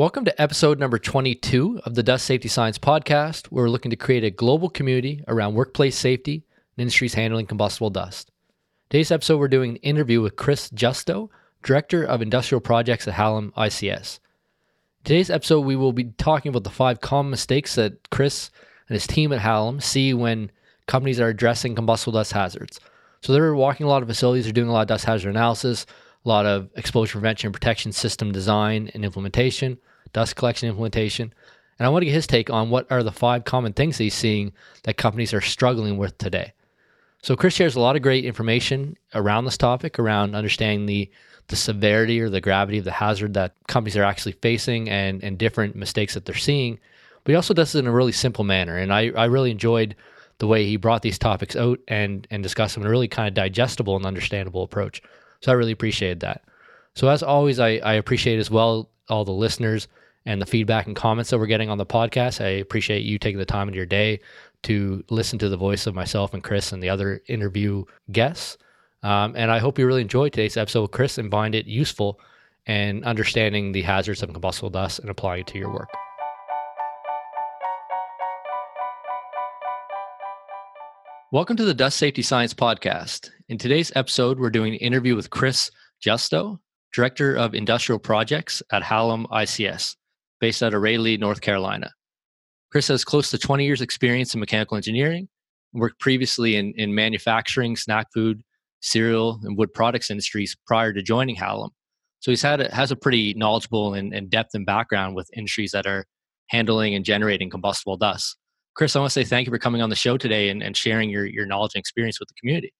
Welcome to episode number 22 of the Dust Safety Science podcast, where we're looking to create a global community around workplace safety and industries handling combustible dust. Today's episode, we're doing an interview with Chris Justo, Director of Industrial Projects at Hallam ICS. Today's episode, we will be talking about the five common mistakes that Chris and his team at Hallam see when companies are addressing combustible dust hazards. So they're walking a lot of facilities, they're doing a lot of dust hazard analysis, a lot of exposure prevention and protection system design and implementation, dust collection implementation. And I want to get his take on what are the five common things he's seeing that companies are struggling with today. So Chris shares a lot of great information around this topic, around understanding the the severity or the gravity of the hazard that companies are actually facing and and different mistakes that they're seeing. But he also does it in a really simple manner. And I, I really enjoyed the way he brought these topics out and and discussed them in a really kind of digestible and understandable approach. So I really appreciated that. So as always, I, I appreciate as well all the listeners and the feedback and comments that we're getting on the podcast. I appreciate you taking the time in your day to listen to the voice of myself and Chris and the other interview guests. Um, and I hope you really enjoyed today's episode with Chris and find it useful and understanding the hazards of combustible dust and applying it to your work. Welcome to the Dust Safety Science Podcast. In today's episode, we're doing an interview with Chris Justo, Director of Industrial Projects at Hallam ICS, based out of Raleigh, North Carolina. Chris has close to 20 years' experience in mechanical engineering, worked previously in, in manufacturing, snack food, cereal, and wood products industries prior to joining Hallam. So he's had a, has a pretty knowledgeable and, and depth and background with industries that are handling and generating combustible dust. Chris, I want to say thank you for coming on the show today and, and sharing your, your knowledge and experience with the community.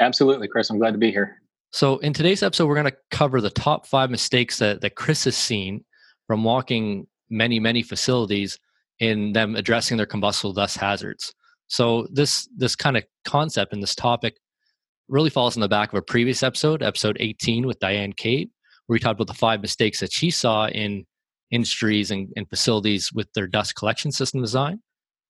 Absolutely, Chris. I'm glad to be here. So, in today's episode, we're going to cover the top five mistakes that, that Chris has seen from walking many, many facilities in them addressing their combustible dust hazards. So, this this kind of concept and this topic really falls in the back of a previous episode, episode 18 with Diane Kate, where we talked about the five mistakes that she saw in industries and, and facilities with their dust collection system design.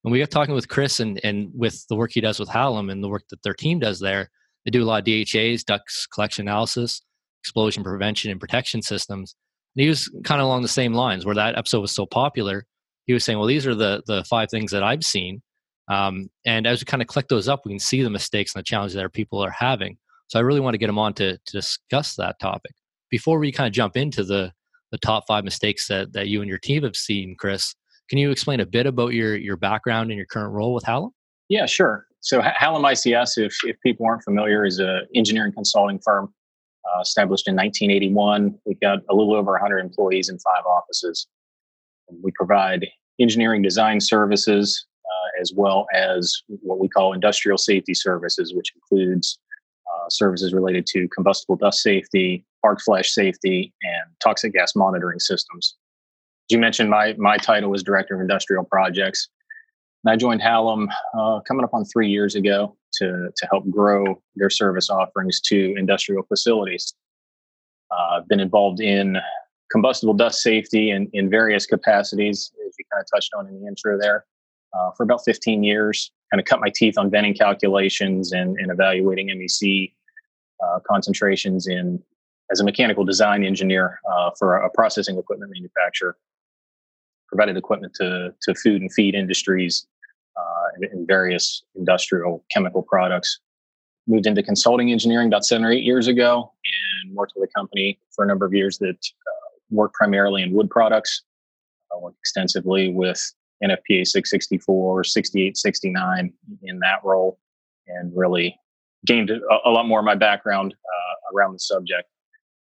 And we got talking with Chris and, and with the work he does with Hallam and the work that their team does there they do a lot of DHAs, dust collection analysis, explosion prevention and protection systems. And he was kind of along the same lines where that episode was so popular. He was saying, well, these are the, the five things that I've seen. Um, and as we kind of click those up, we can see the mistakes and the challenges that our people are having. So I really want to get him on to, to discuss that topic. Before we kind of jump into the, the top five mistakes that, that you and your team have seen, Chris, can you explain a bit about your, your background and your current role with Hallam? Yeah, sure. So Hallam ICS, if, if people aren't familiar, is an engineering consulting firm uh, established in 1981. We've got a little over 100 employees in five offices. We provide engineering design services uh, as well as what we call industrial safety services, which includes uh, services related to combustible dust safety, arc flash safety, and toxic gas monitoring systems. As you mentioned, my, my title is Director of Industrial Projects. And I joined Hallam uh, coming up on three years ago to, to help grow their service offerings to industrial facilities. Uh, I've been involved in combustible dust safety in, in various capacities, as you kind of touched on in the intro there, uh, for about 15 years. Kind of cut my teeth on venting calculations and, and evaluating MEC uh, concentrations in as a mechanical design engineer uh, for a processing equipment manufacturer provided equipment to, to food and feed industries uh, and, various industrial chemical products. Moved into consulting engineering about seven or eight years ago and worked with a company for a number of years that uh, worked primarily in wood products. I worked extensively with NFPA 664, 6869 in that role and really gained a, a lot more of my background uh, around the subject.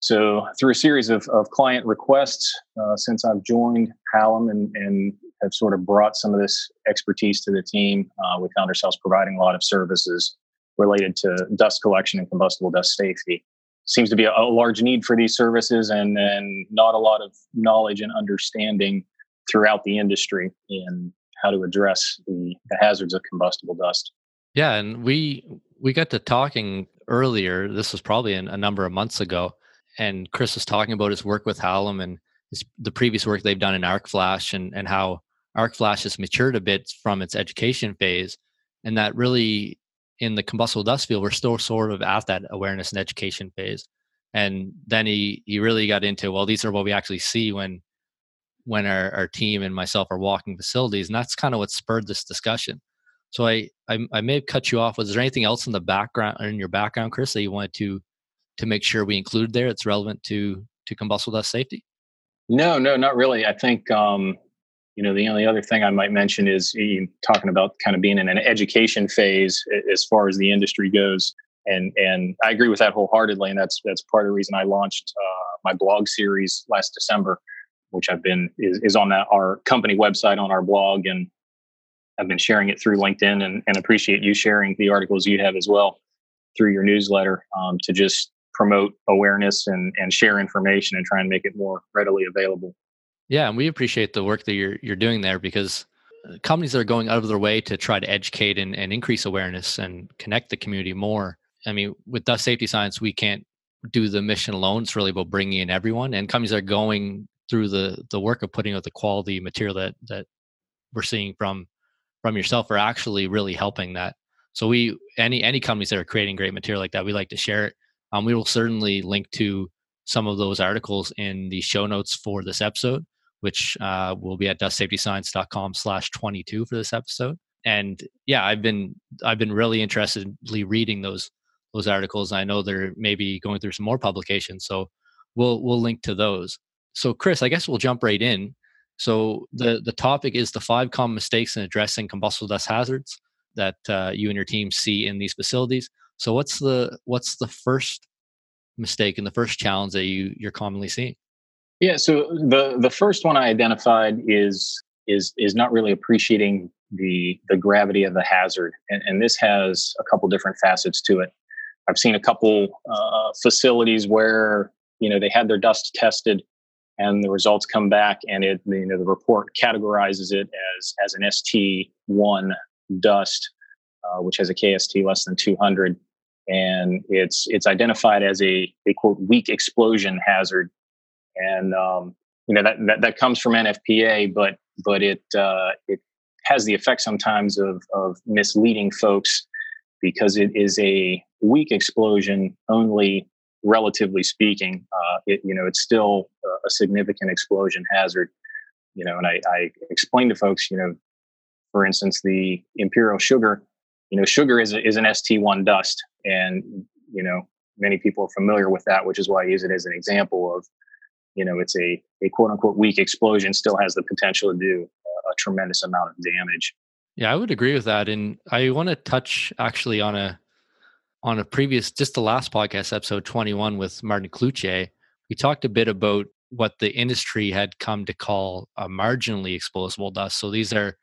So, through a series of, of client requests uh, since I've joined Hallam and, and have sort of brought some of this expertise to the team, uh, we found ourselves providing a lot of services related to dust collection and combustible dust safety. Seems to be a, a large need for these services and, and not a lot of knowledge and understanding throughout the industry in how to address the, the hazards of combustible dust. Yeah, and we we got to talking earlier. This was probably a number of months ago and Chris was talking about his work with Hallam and his, the previous work they've done in Arc Flash and, and how Arc Flash has matured a bit from its education phase. And that really, in the combustible dust field, we're still sort of at that awareness and education phase. And then he, he really got into, well, these are what we actually see when when our, our team and myself are walking facilities. And that's kind of what spurred this discussion. So I, I, I may have cut you off. Was there anything else in the background in your background, Chris, that you wanted to to make sure we include there that's relevant to to combustible dust safety? No, no, not really. I think um, you know the only other thing I might mention is talking about kind of being in an education phase as far as the industry goes, and and I agree with that wholeheartedly, and that's that's part of the reason I launched uh, my blog series last December, which I've been is, is on that, our company website on our blog, and I've been sharing it through LinkedIn, and, and appreciate you sharing the articles you have as well through your newsletter um, to just promote awareness and, and share information and try and make it more readily available. Yeah, and we appreciate the work that you're you're doing there because uh, companies that are going out of their way to try to educate and, and increase awareness and connect the community more. I mean, with Dust Safety Science, we can't do the mission alone. It's really about bringing in everyone, and companies are going through the the work of putting out the quality material that that we're seeing from from yourself are actually really helping that. So we any any companies that are creating great material like that, we like to share it um, we will certainly link to some of those articles in the show notes for this episode, which uh, will be at dustsafetyscience.com slash 22 for this episode. And yeah, I've been I've been really interestedly reading those those articles. I know they're maybe going through some more publications, so we'll we'll link to those. So, Chris, I guess we'll jump right in. So the the topic is the five common mistakes in addressing combustible dust hazards that uh, you and your team see in these facilities. So what's the what's the first mistake and the first challenge that you you're commonly seeing? Yeah, so the the first one I identified is is is not really appreciating the the gravity of the hazard, and, and this has a couple different facets to it. I've seen a couple uh, facilities where you know they had their dust tested, and the results come back, and it you know the report categorizes it as as an ST one dust, uh, which has a KST less than 200, and it's it's identified as a a quote weak explosion hazard, and um, you know that, that that comes from NFPA, but but it uh, it has the effect sometimes of of misleading folks because it is a weak explosion only relatively speaking uh, it you know it's still a significant explosion hazard you know and I, I explain to folks you know for instance the imperial sugar you know, sugar is, is an ST1 dust. And, you know, many people are familiar with that, which is why I use it as an example of, you know, it's a, a quote unquote weak explosion still has the potential to do a, a tremendous amount of damage. Yeah, I would agree with that. And I want to touch actually on a, on a previous, just the last podcast episode 21 with Martin Cloutier, we talked a bit about what the industry had come to call a marginally explosible dust. So these are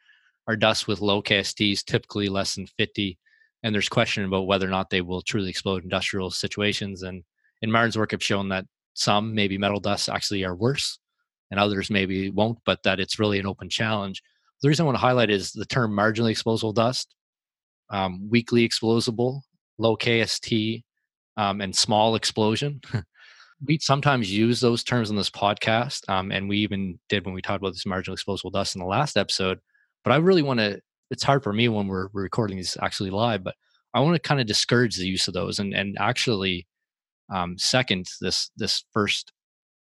are dust with low KSTs, typically less than 50. And there's question about whether or not they will truly explode industrial situations. And in Martin's work have shown that some, maybe metal dust, actually are worse, and others maybe won't, but that it's really an open challenge. The reason I want to highlight is the term marginally explosible dust, um, weakly explosible, low KST, um, and small explosion. we sometimes use those terms in this podcast, um, and we even did when we talked about this marginally explosible dust in the last episode. But I really want to. It's hard for me when we're recording these actually live, but I want to kind of discourage the use of those and and actually um, second this this first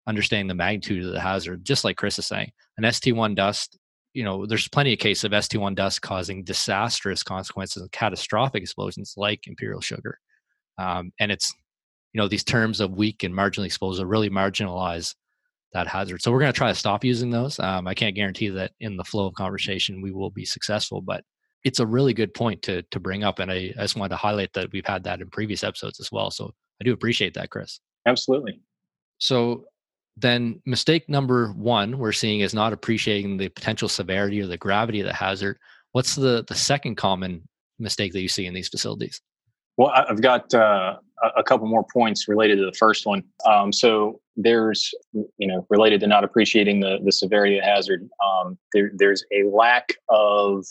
understanding the magnitude of the hazard. Just like Chris is saying, an ST1 dust. You know, there's plenty of cases of ST1 dust causing disastrous consequences and catastrophic explosions like imperial sugar. Um, and it's you know these terms of weak and marginally exposed are really marginalize that hazard. So we're going to try to stop using those. Um, I can't guarantee that in the flow of conversation we will be successful, but it's a really good point to to bring up, and I, I just wanted to highlight that we've had that in previous episodes as well. So I do appreciate that, Chris. Absolutely. So then mistake number one we're seeing is not appreciating the potential severity or the gravity of the hazard. What's the the second common mistake that you see in these facilities? Well, I've got uh, a couple more points related to the first one. Um, so there's, you know, related to not appreciating the, the severity of hazard, um, there, there's a lack of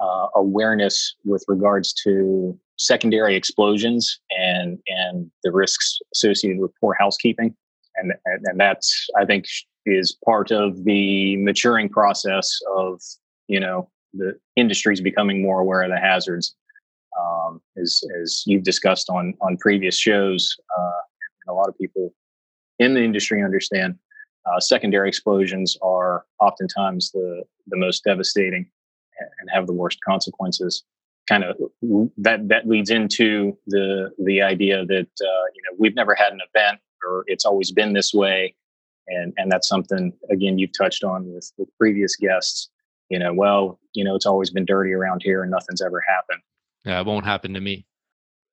uh, awareness with regards to secondary explosions and and the risks associated with poor housekeeping, and and, and that's I think is part of the maturing process of you know the industries becoming more aware of the hazards um, as as you've discussed on on previous shows. Uh, a lot of people in the industry understand. uh, secondary explosions are oftentimes the the most devastating and have the worst consequences. Kind of that that leads into the the idea that uh, you know we've never had an event or it's always been this way, and and that's something again you've touched on with with previous guests. You know, well, you know, it's always been dirty around here and nothing's ever happened. Yeah, it won't happen to me.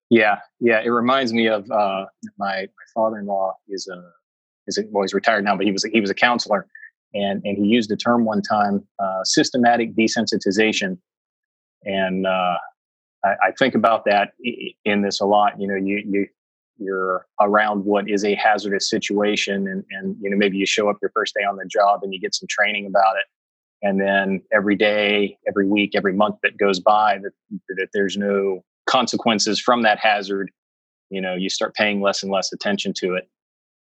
Yeah, yeah. It reminds me of uh, my my father in law is a is a, well he's retired now, but he was a, he was a counselor, and and he used the term one time uh, systematic desensitization, and uh, I, I, think about that in this a lot. You know, you you you're around what is a hazardous situation, and and you know maybe you show up your first day on the job and you get some training about it, and then every day, every week, every month that goes by that that there's no consequences from that hazard, you know, you start paying less and less attention to it.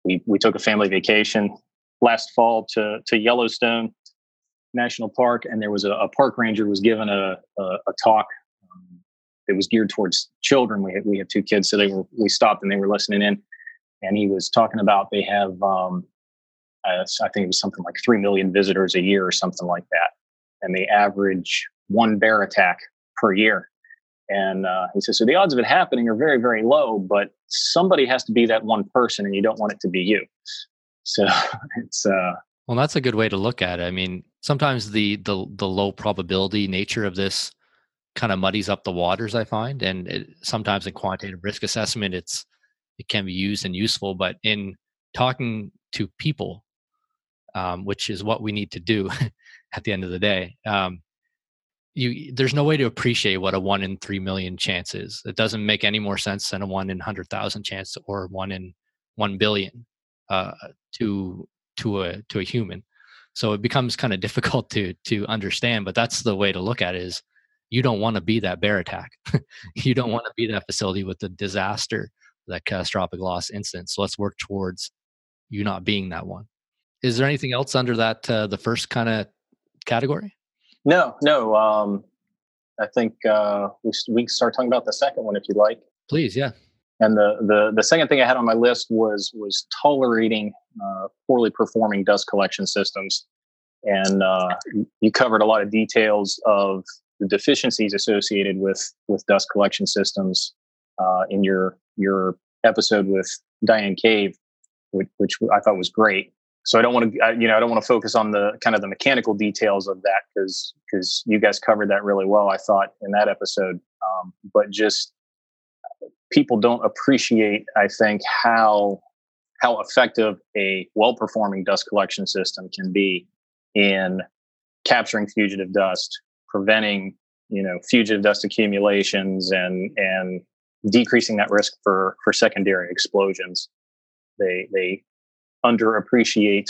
We we took a family vacation last fall to to Yellowstone National Park, and there was a, a park ranger was given a a, a talk um, that was geared towards children. We had we had two kids, so they were we stopped and they were listening in, and he was talking about they have um, uh, I think it was something like three million visitors a year or something like that, and they average one bear attack per year. And uh, he says, so the odds of it happening are very, very low, but somebody has to be that one person, and you don't want it to be you. So it's uh, well, that's a good way to look at it. I mean, sometimes the the the low probability nature of this kind of muddies up the waters. I find, and it, sometimes in quantitative risk assessment, it's it can be used and useful, but in talking to people, um, which is what we need to do at the end of the day. Um, you there's no way to appreciate what a one in three million chance is. It doesn't make any more sense than a one in hundred thousand chance or one in one billion uh, to to a to a human. So it becomes kind of difficult to to understand. But that's the way to look at it: is you don't want to be that bear attack. you don't want to be that facility with the disaster, that catastrophic loss incident. So let's work towards you not being that one. Is there anything else under that uh, the first kind of category? No, no. Um, I think uh, we we can start talking about the second one if you'd like. Please, yeah. And the the the second thing I had on my list was was tolerating uh, poorly performing dust collection systems, and uh, you covered a lot of details of the deficiencies associated with with dust collection systems uh, in your your episode with Diane Cave, which, which I thought was great so I don't want to, you know, I don't want to focus on the kind of the mechanical details of that because because you guys covered that really well. I thought in that episode, um, but just people don't appreciate, I think, how how effective a well performing dust collection system can be in capturing fugitive dust, preventing you know fugitive dust accumulations, and and decreasing that risk for for secondary explosions. They they underappreciate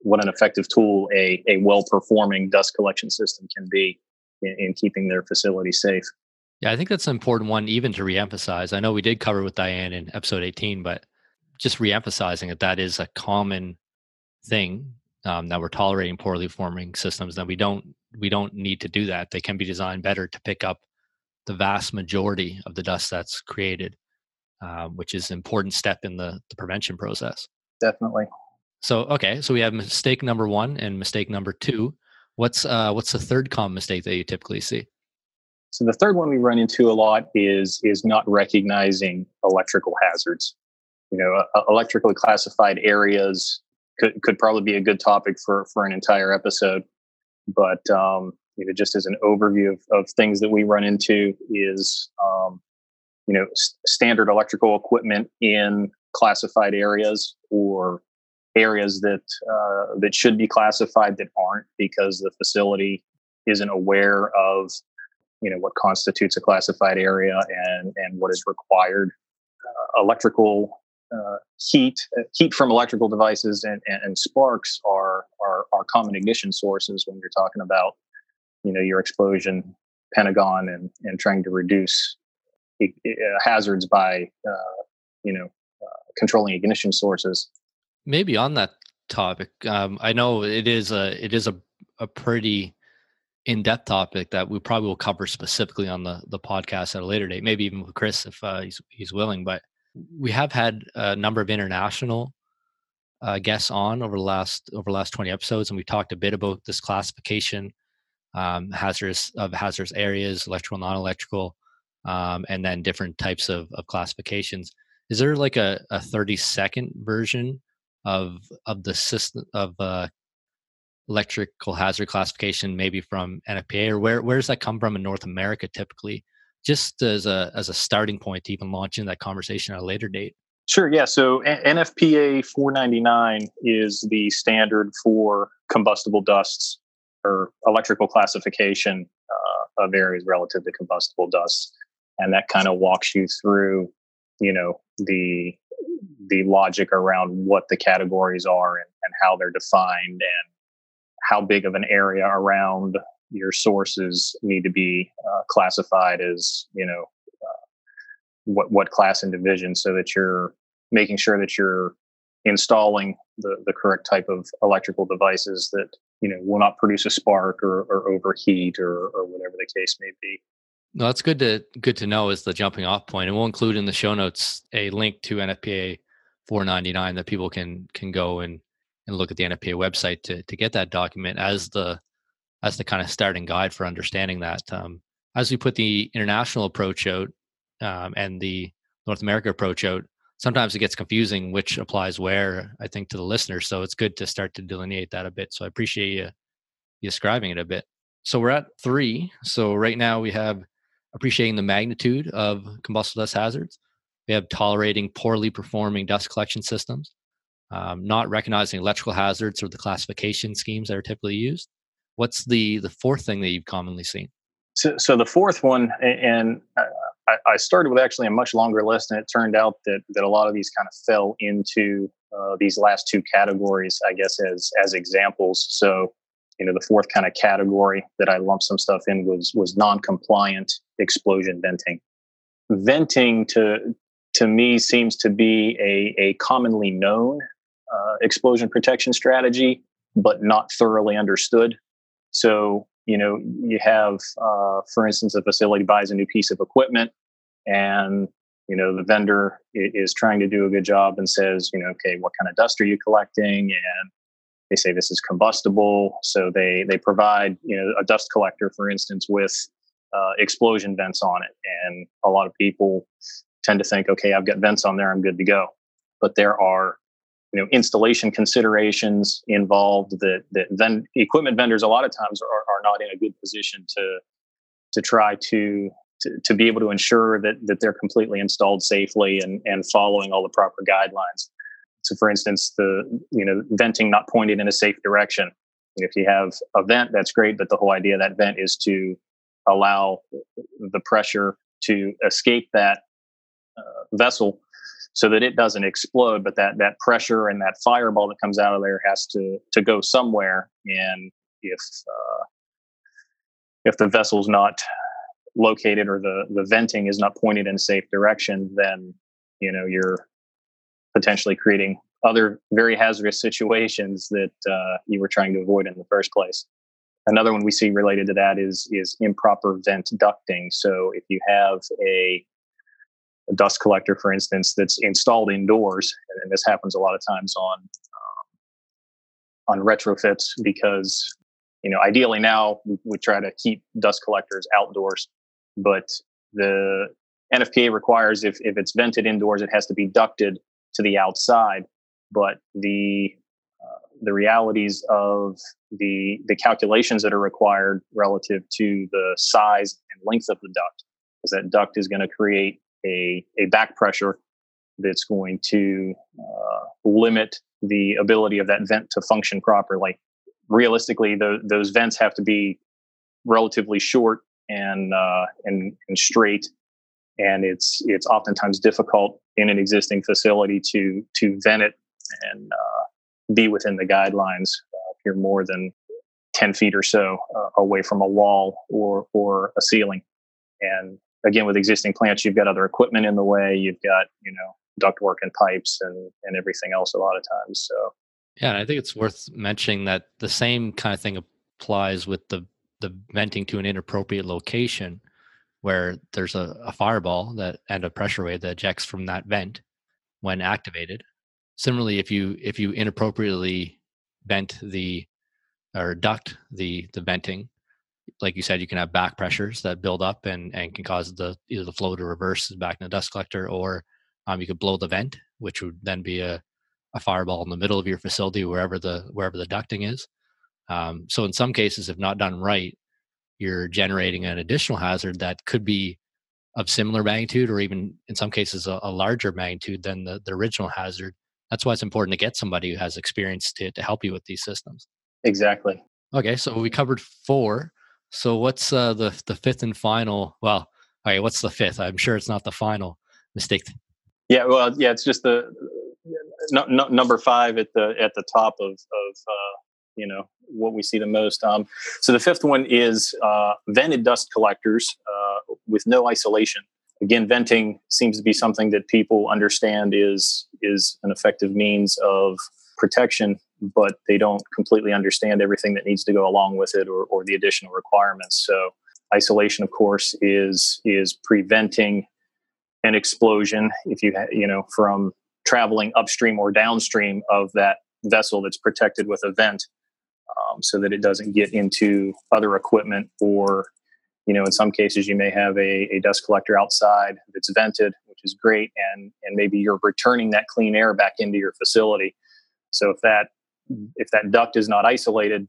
what an effective tool a, a well performing dust collection system can be in, in, keeping their facility safe. Yeah, I think that's an important one even to reemphasize. I know we did cover with Diane in episode 18, but just reemphasizing that that is a common thing um, that we're tolerating poorly performing systems that we don't we don't need to do that. They can be designed better to pick up the vast majority of the dust that's created, uh, which is an important step in the, the prevention process definitely. So okay, so we have mistake number one and mistake number two. What's uh, what's the third common mistake that you typically see? So the third one we run into a lot is is not recognizing electrical hazards. You know, uh, electrically classified areas could could probably be a good topic for for an entire episode. But um, you know, just as an overview of, of things that we run into is um, you know standard electrical equipment in classified areas or areas that uh, that should be classified that aren't because the facility isn't aware of you know what constitutes a classified area and and what is required uh, electrical uh, heat uh, heat from electrical devices and, and, and sparks are, are are common ignition sources when you're talking about you know your explosion pentagon and and trying to reduce uh, hazards by uh, you know controlling ignition sources. Maybe on that topic, um, I know it is a it is a a pretty in-depth topic that we probably will cover specifically on the the podcast at a later date. Maybe even with Chris if uh, he's he's willing. But we have had a number of international uh, guests on over the last over the last 20 episodes, and we talked a bit about this classification, um, hazardous of hazardous areas, electrical, non-electrical, um, and then different types of, of classifications. Is there like a, a 30 second version of of the system of uh, electrical hazard classification, maybe from NFPA, or where where does that come from in North America typically? Just as a as a starting point to even launching that conversation at a later date. Sure. Yeah. So NFPA 499 is the standard for combustible dusts or electrical classification uh, of areas relative to combustible dusts, and that kind of walks you through, you know, the the logic around what the categories are and, and how they're defined and how big of an area around your sources need to be uh, classified as you know uh, what what class and division so that you're making sure that you're installing the, the correct type of electrical devices that you know will not produce a spark or, or overheat or, or whatever the case may be no, that's good to good to know as the jumping off point. and we'll include in the show notes a link to nfpa 499 that people can can go and and look at the NFPA website to to get that document as the as the kind of starting guide for understanding that. Um, as we put the international approach out um, and the North America approach out, sometimes it gets confusing which applies where. I think to the listeners, so it's good to start to delineate that a bit. So I appreciate you describing it a bit. So we're at three. So right now we have appreciating the magnitude of combustible dust hazards. We have tolerating poorly performing dust collection systems um, not recognizing electrical hazards or the classification schemes that are typically used. What's the the fourth thing that you've commonly seen? So, so the fourth one, and I, I, started with actually a much longer list, and it turned out that that a lot of these kind of fell into uh, these last two categories, I guess, as as examples. So, you know, the fourth kind of category that I lumped some stuff in was was non-compliant explosion venting. Venting to to me seems to be a, a commonly known uh, explosion protection strategy, but not thoroughly understood. So, you know, you have, uh, for instance, a facility buys a new piece of equipment and, you know, the vendor is trying to do a good job and says, you know, okay, what kind of dust are you collecting? And they say this is combustible. So they, they provide, you know, a dust collector, for instance, with uh, explosion vents on it. And a lot of people tend to think, okay, I've got vents on there, I'm good to go. But there are you know installation considerations involved that that then equipment vendors a lot of times are, are not in a good position to to try to, to to be able to ensure that that they're completely installed safely and and following all the proper guidelines so for instance the you know venting not pointed in a safe direction if you have a vent that's great but the whole idea of that vent is to allow the pressure to escape that uh, vessel so that it doesn't explode. But that that pressure and that fireball that comes out of there has to to go somewhere. And if uh, if the vessel's not located or the the venting is not pointed in a safe direction, then you know you're potentially creating other very hazardous situations that uh, you were trying to avoid in the first place. Another one we see related to that is is improper vent ducting. So if you have a a dust collector, for instance, that's installed indoors, and this happens a lot of times on um, on retrofits because you know ideally now we, we try to keep dust collectors outdoors, but the NFPA requires if if it's vented indoors, it has to be ducted to the outside. But the uh, the realities of the the calculations that are required relative to the size and length of the duct, is that duct is going to create a, a back pressure that's going to uh, limit the ability of that vent to function properly. Realistically, the, those vents have to be relatively short and, uh, and, and straight, and it's it's oftentimes difficult in an existing facility to to vent it and uh, be within the guidelines uh, if you're more than 10 feet or so uh, away from a wall or or a ceiling. And again with existing plants you've got other equipment in the way. You've got you know ductwork and pipes and and everything else a lot of times so. Yeah i think it's worth mentioning that the same kind of thing applies with the the venting to an inappropriate location where there's a, a fireball that and a pressure wave that ejects from that vent when activated similarly, if you if you inappropriately vent the or duct the the venting, like you said, you can have back pressures that build up and and can cause the either the flow to reverse back in the dust collector, or um, you could blow the vent, which would then be a a fireball in the middle of your facility wherever the wherever the ducting is. Um, so in some cases, if not done right, you're generating an additional hazard that could be of similar magnitude or even in some cases a, a, larger magnitude than the, the original hazard. That's why it's important to get somebody who has experience to, to help you with these systems. Exactly. Okay, so we covered four. So what's uh, the the fifth and final? Well, all right, what's the fifth? I'm sure it's not the final mistake. Yeah, well, yeah, it's just the no, no, number five at the at the top of of uh, you know what we see the most. Um, so the fifth one is uh, vented dust collectors uh, with no isolation. Again, venting seems to be something that people understand is is an effective means of protection, but they don't completely understand everything that needs to go along with it or, or the additional requirements. So isolation, of course, is is preventing an explosion if you you know from traveling upstream or downstream of that vessel that's protected with a vent um, so that it doesn't get into other equipment or you know in some cases you may have a, a dust collector outside that's vented which is great and and maybe you're returning that clean air back into your facility. So if that if that duct is not isolated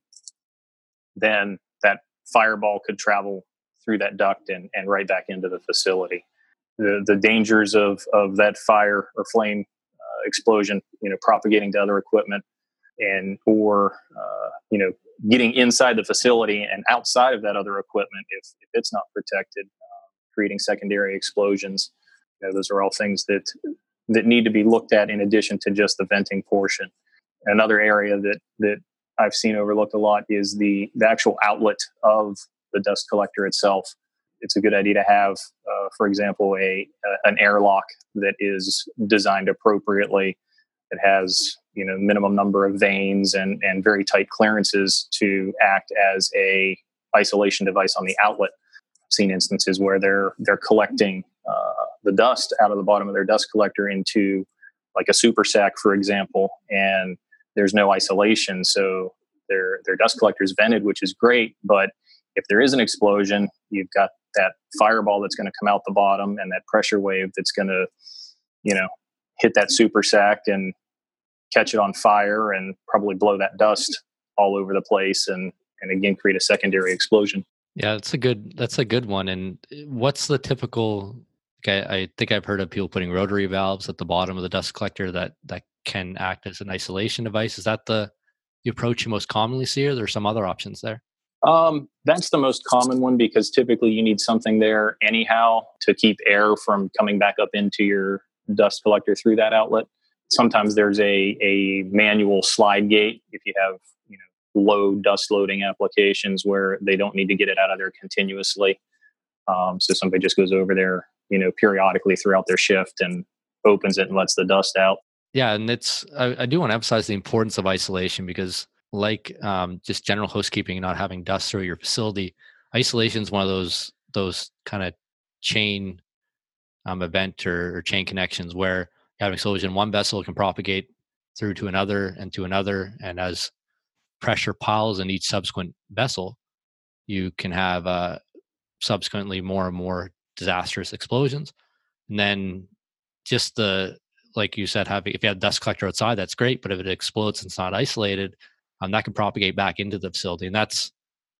then that fireball could travel through that duct and, and right back into the facility. The, the dangers of, of that fire or flame uh, explosion you know propagating to other equipment and or uh, you know getting inside the facility and outside of that other equipment if, if it's not protected uh, creating secondary explosions. You know, those are all things that that need to be looked at in addition to just the venting portion. Another area that that i've seen overlooked a lot is the the actual outlet of the dust collector itself. It's a good idea to have uh, for example a, a an airlock that is designed appropriately that has you know minimum number of vanes and and very tight clearances to act as a isolation device on the outlet. I've seen instances where they're they're collecting uh, the dust out of the bottom of their dust collector into like a super sack, for example, and there's no isolation, so their their dust collector is vented, which is great. But if there is an explosion, you've got that fireball that's going to come out the bottom and that pressure wave that's going to, you know, hit that super sack and catch it on fire and probably blow that dust all over the place and and again create a secondary explosion. Yeah, that's a good that's a good one. And what's the typical? I, I think I've heard of people putting rotary valves at the bottom of the dust collector that that can act as an isolation device. Is that the the approach you most commonly see, or are some other options there? Um, that's the most common one because typically you need something there anyhow to keep air from coming back up into your dust collector through that outlet sometimes there's a, a manual slide gate if you have you know low dust loading applications where they don't need to get it out of there continuously. Um, so somebody just goes over there you know periodically throughout their shift and opens it and lets the dust out. Yeah and it's i, I do want to emphasize the importance of isolation because like um, just general housekeeping and not having dust through your facility isolation is one of those those kind of chain um, event or, or chain connections where having explosion in one vessel can propagate through to another and to another. And as pressure piles in each subsequent vessel, you can have uh, subsequently more and more disastrous explosions. And then just the like you said, having if you have dust collector outside, that's great. But if it explodes and it's not isolated, um, that can propagate back into the facility, and that's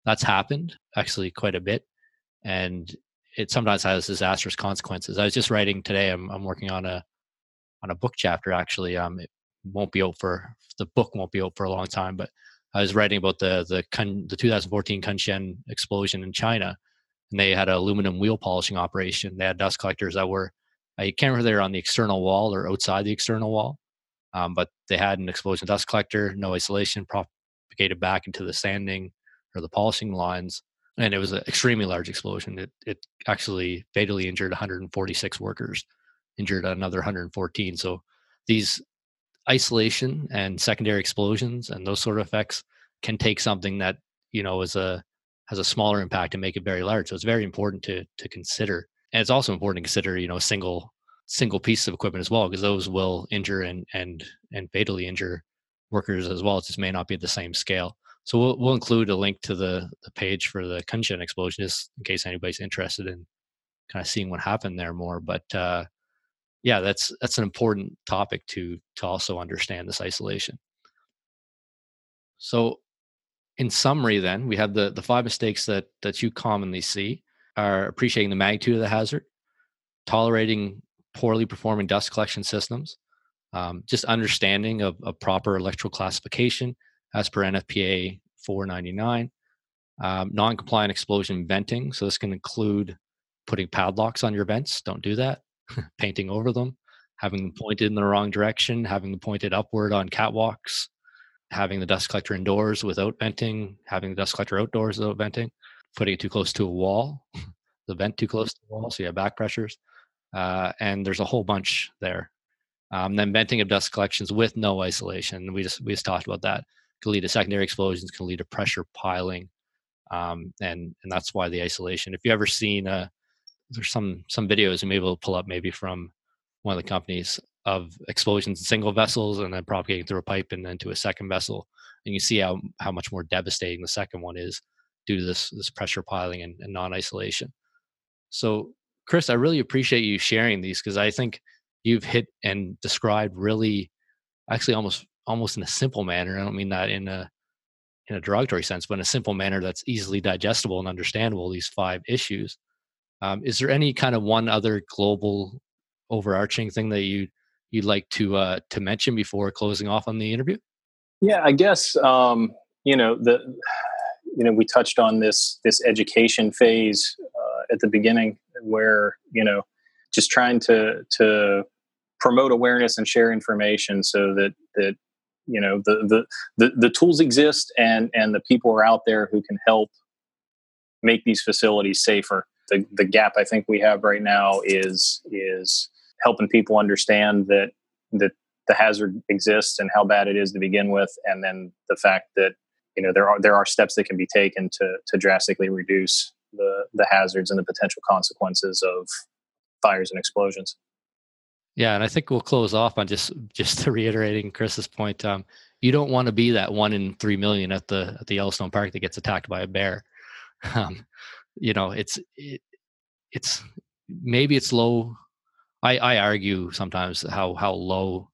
that's happened actually quite a bit, and it sometimes has disastrous consequences. I was just writing today. I'm I'm working on a on a book chapter actually. Um, it won't be out for the book won't be out for a long time, but I was writing about the the the 2014 Kunshan explosion in China, and they had an aluminum wheel polishing operation. They had dust collectors that were I can't remember they were on the external wall or outside the external wall, um, but they had an explosion dust collector, no isolation, propagated back into the sanding or the polishing lines, and it was an extremely large explosion. It it actually fatally injured 146 workers injured another 114. So these isolation and secondary explosions and those sort of effects can take something that you know is a has a smaller impact and make it very large. So it's very important to to consider. And it's also important to consider, you know, single single pieces of equipment as well, because those will injure and and and fatally injure workers as well. It just may not be at the same scale. So we'll we'll include a link to the the page for the Kunshan explosion, just in case anybody's interested in kind of seeing what happened there more. But uh, yeah, that's that's an important topic to to also understand this isolation. So, in summary, then we have the the five mistakes that that you commonly see are appreciating the magnitude of the hazard, tolerating poorly performing dust collection systems, um, just understanding of, of, proper electrical classification as per NFPA 499, um, non-compliant explosion venting. So this can include putting padlocks on your vents. Don't do that. Painting over them, having them pointed in the wrong direction, having them pointed upward on catwalks, having the dust collector indoors without venting, having the dust collector outdoors without venting, putting it too close to a wall, the vent too close to the wall, so you have back pressures. Uh, and there's a whole bunch there. Um, then venting of dust collections with no isolation. We just we just talked about that. Can lead to secondary explosions. Can lead to pressure piling, um, and and that's why the isolation. If you ever seen a, there's some some videos you may be able to pull up maybe from one of the companies of explosions in single vessels and then propagating through a pipe and then to a second vessel, and you see how how much more devastating the second one is due to this this pressure piling and, and non isolation. So, Chris, I really appreciate you sharing these because I think you've hit and described really, actually, almost almost in a simple manner. I don't mean that in a in a derogatory sense, but in a simple manner that's easily digestible and understandable. These five issues. Um, is there any kind of one other global overarching thing that you you'd like to uh, to mention before closing off on the interview? Yeah, I guess um, you know the you know we touched on this this education phase uh, at the beginning where you know just trying to to promote awareness and share information so that that you know the the the, the tools exist and and the people are out there who can help make these facilities safer the the gap i think we have right now is is helping people understand that that the hazard exists and how bad it is to begin with and then the fact that you know there are there are steps that can be taken to to drastically reduce the the hazards and the potential consequences of fires and explosions. Yeah, and I think we'll close off on just just reiterating Chris's point. Um, you don't want to be that one in three million at the at the Yellowstone Park that gets attacked by a bear. Um, you know, it's it, it's maybe it's low. I I argue sometimes how how low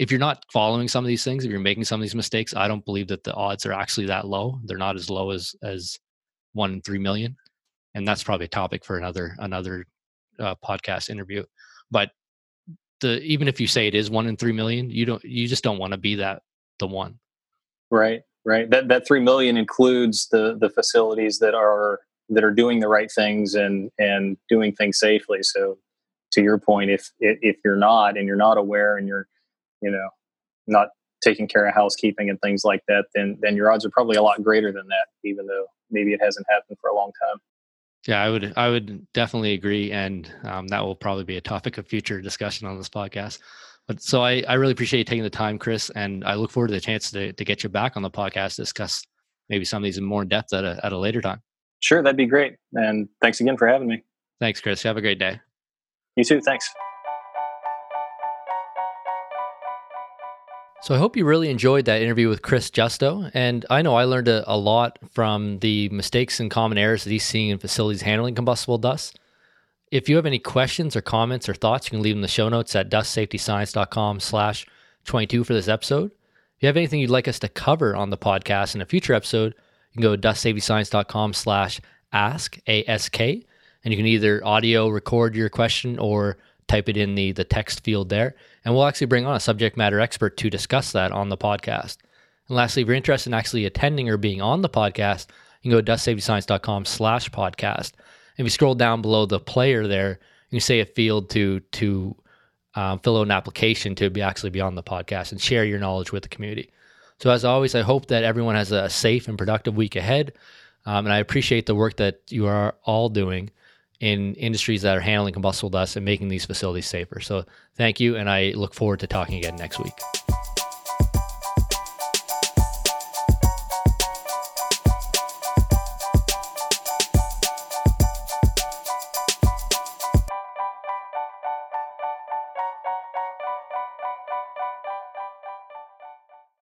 if you're not following some of these things, if you're making some of these mistakes, I don't believe that the odds are actually that low. They're not as low as as one in three million, and that's probably a topic for another another uh, podcast interview. But the even if you say it is one in three million, you don't you just don't want to be that the one. Right, right. That that three million includes the the facilities that are that are doing the right things and and doing things safely. So to your point, if if you're not and you're not aware and you're you know, not taking care of housekeeping and things like that, then then your odds are probably a lot greater than that, even though maybe it hasn't happened for a long time. Yeah, I would I would definitely agree, and um, that will probably be a topic of future discussion on this podcast. But so I, I really appreciate you taking the time, Chris, and I look forward to the chance to, to get you back on the podcast, discuss maybe some of these in more depth at a, at a later time. Sure, that'd be great. And thanks again for having me. Thanks, Chris. Have a great day. You too. Thanks. So I hope you really enjoyed that interview with Chris Justo. And I know I learned a, a, lot from the mistakes and common errors that he's seeing in facilities handling combustible dust. If you have any questions or comments or thoughts, you can leave them in the show notes at dustsafetyscience.com slash 22 for this episode. If you have anything you'd like us to cover on the podcast in a future episode, you can go to dustsafetyscience.com slash ask, A-S-K, and you can either audio record your question or type it in the, the text field there. And we'll actually bring on a subject matter expert to discuss that on the podcast. And lastly, if you're interested in actually attending or being on the podcast, you can go to dustsafetyscience.com slash podcast. If you scroll down below the player there, you can say a field to to um, fill out an application to be actually be on the podcast and share your knowledge with the community. So as always, I hope that everyone has a safe and productive week ahead. Um, and I appreciate the work that you are all doing in industries that are handling combustible dust and making these facilities safer. So thank you, and I look forward to talking again next week.